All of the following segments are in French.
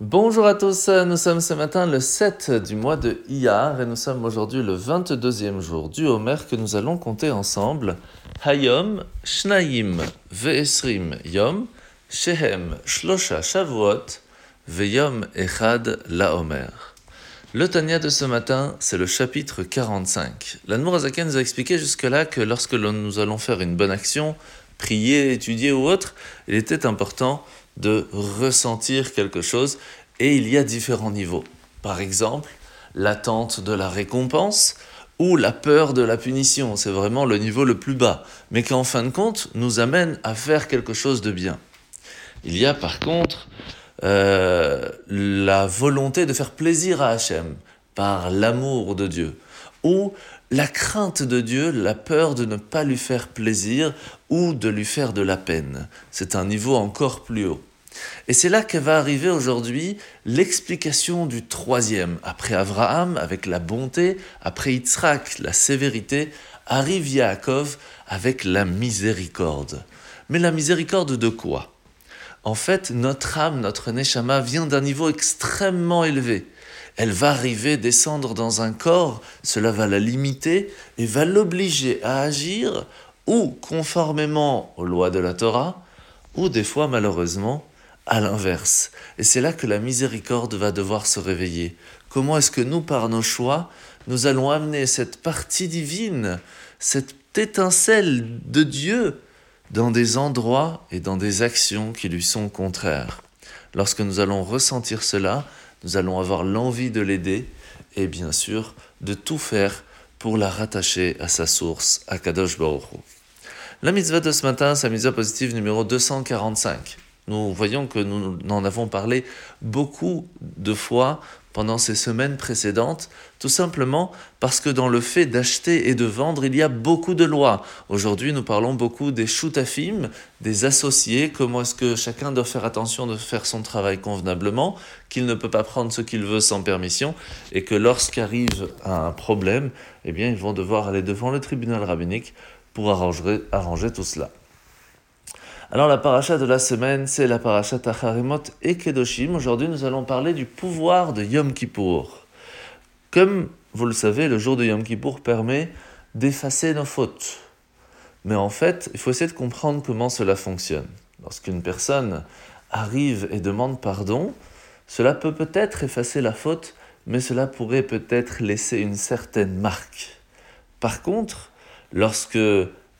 Bonjour à tous, nous sommes ce matin le 7 du mois de Iyar et nous sommes aujourd'hui le 22e jour du Homer que nous allons compter ensemble. Hayom Shnaim Ve'esrim Yom Shehem Shlosha Shavuot Ve'yom Echad La. Le Tanya de ce matin, c'est le chapitre 45. L'Anmorazaka nous a expliqué jusque-là que lorsque nous allons faire une bonne action, prier, étudier ou autre, il était important de ressentir quelque chose et il y a différents niveaux. Par exemple, l'attente de la récompense ou la peur de la punition, c'est vraiment le niveau le plus bas, mais qui en fin de compte nous amène à faire quelque chose de bien. Il y a par contre euh, la volonté de faire plaisir à Hachem par l'amour de Dieu ou la crainte de Dieu, la peur de ne pas lui faire plaisir ou de lui faire de la peine. C'est un niveau encore plus haut. Et c'est là que va arriver aujourd'hui l'explication du troisième. Après Abraham, avec la bonté, après Yitzhak, la sévérité, arrive Yaakov avec la miséricorde. Mais la miséricorde de quoi? En fait, notre âme, notre neshama vient d'un niveau extrêmement élevé. Elle va arriver, descendre dans un corps, cela va la limiter et va l'obliger à agir ou conformément aux lois de la Torah, ou des fois malheureusement à l'inverse. Et c'est là que la miséricorde va devoir se réveiller. Comment est-ce que nous, par nos choix, nous allons amener cette partie divine, cette étincelle de Dieu, dans des endroits et dans des actions qui lui sont contraires? Lorsque nous allons ressentir cela, nous allons avoir l'envie de l'aider et bien sûr de tout faire pour la rattacher à sa source, à Kadosh Baruch La mitzvah de ce matin, la mitzvah positive numéro 245. Nous voyons que nous en avons parlé beaucoup de fois pendant ces semaines précédentes, tout simplement parce que dans le fait d'acheter et de vendre, il y a beaucoup de lois. Aujourd'hui, nous parlons beaucoup des shootafim, des associés, comment est-ce que chacun doit faire attention de faire son travail convenablement, qu'il ne peut pas prendre ce qu'il veut sans permission, et que lorsqu'arrive un problème, eh bien, ils vont devoir aller devant le tribunal rabbinique pour arranger tout cela. Alors la paracha de la semaine, c'est la paracha Tacharimot et Kedoshim. Aujourd'hui, nous allons parler du pouvoir de Yom Kippour. Comme vous le savez, le jour de Yom Kippour permet d'effacer nos fautes. Mais en fait, il faut essayer de comprendre comment cela fonctionne. Lorsqu'une personne arrive et demande pardon, cela peut peut-être effacer la faute, mais cela pourrait peut-être laisser une certaine marque. Par contre, lorsque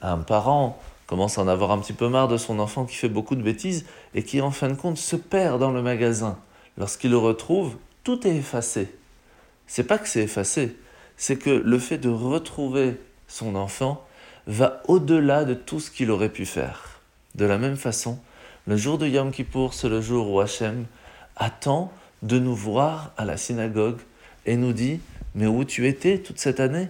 un parent commence à en avoir un petit peu marre de son enfant qui fait beaucoup de bêtises et qui en fin de compte se perd dans le magasin. Lorsqu'il le retrouve, tout est effacé. C'est pas que c'est effacé, c'est que le fait de retrouver son enfant va au-delà de tout ce qu'il aurait pu faire. De la même façon, le jour de Yom Kippour, c'est le jour où Hachem attend de nous voir à la synagogue et nous dit Mais où tu étais toute cette année?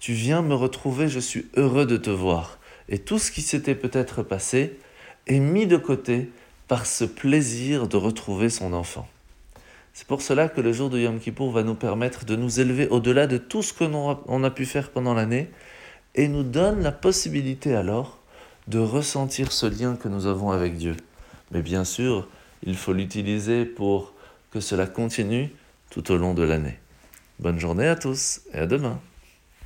Tu viens me retrouver, je suis heureux de te voir et tout ce qui s'était peut-être passé est mis de côté par ce plaisir de retrouver son enfant. C'est pour cela que le jour de Yom Kippour va nous permettre de nous élever au-delà de tout ce que l'on a pu faire pendant l'année et nous donne la possibilité alors de ressentir ce lien que nous avons avec Dieu. Mais bien sûr, il faut l'utiliser pour que cela continue tout au long de l'année. Bonne journée à tous et à demain.